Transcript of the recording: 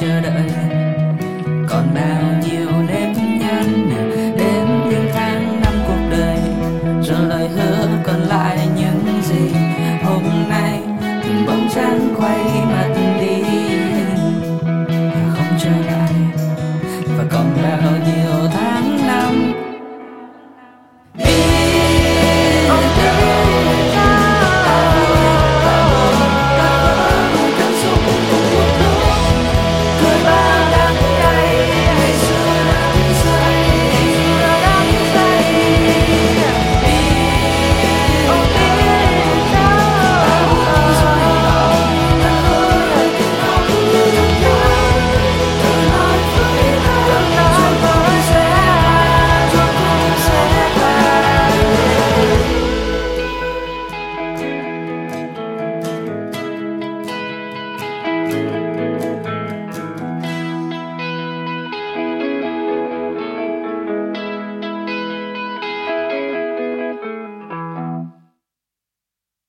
chờ đợi. Còn bao nhiêu nếp nhăn đến những tháng năm cuộc đời rồi lời hứa còn lại những gì hôm nay bóng dáng quay mặt đi. Không trở lại, và còn bao nhiêu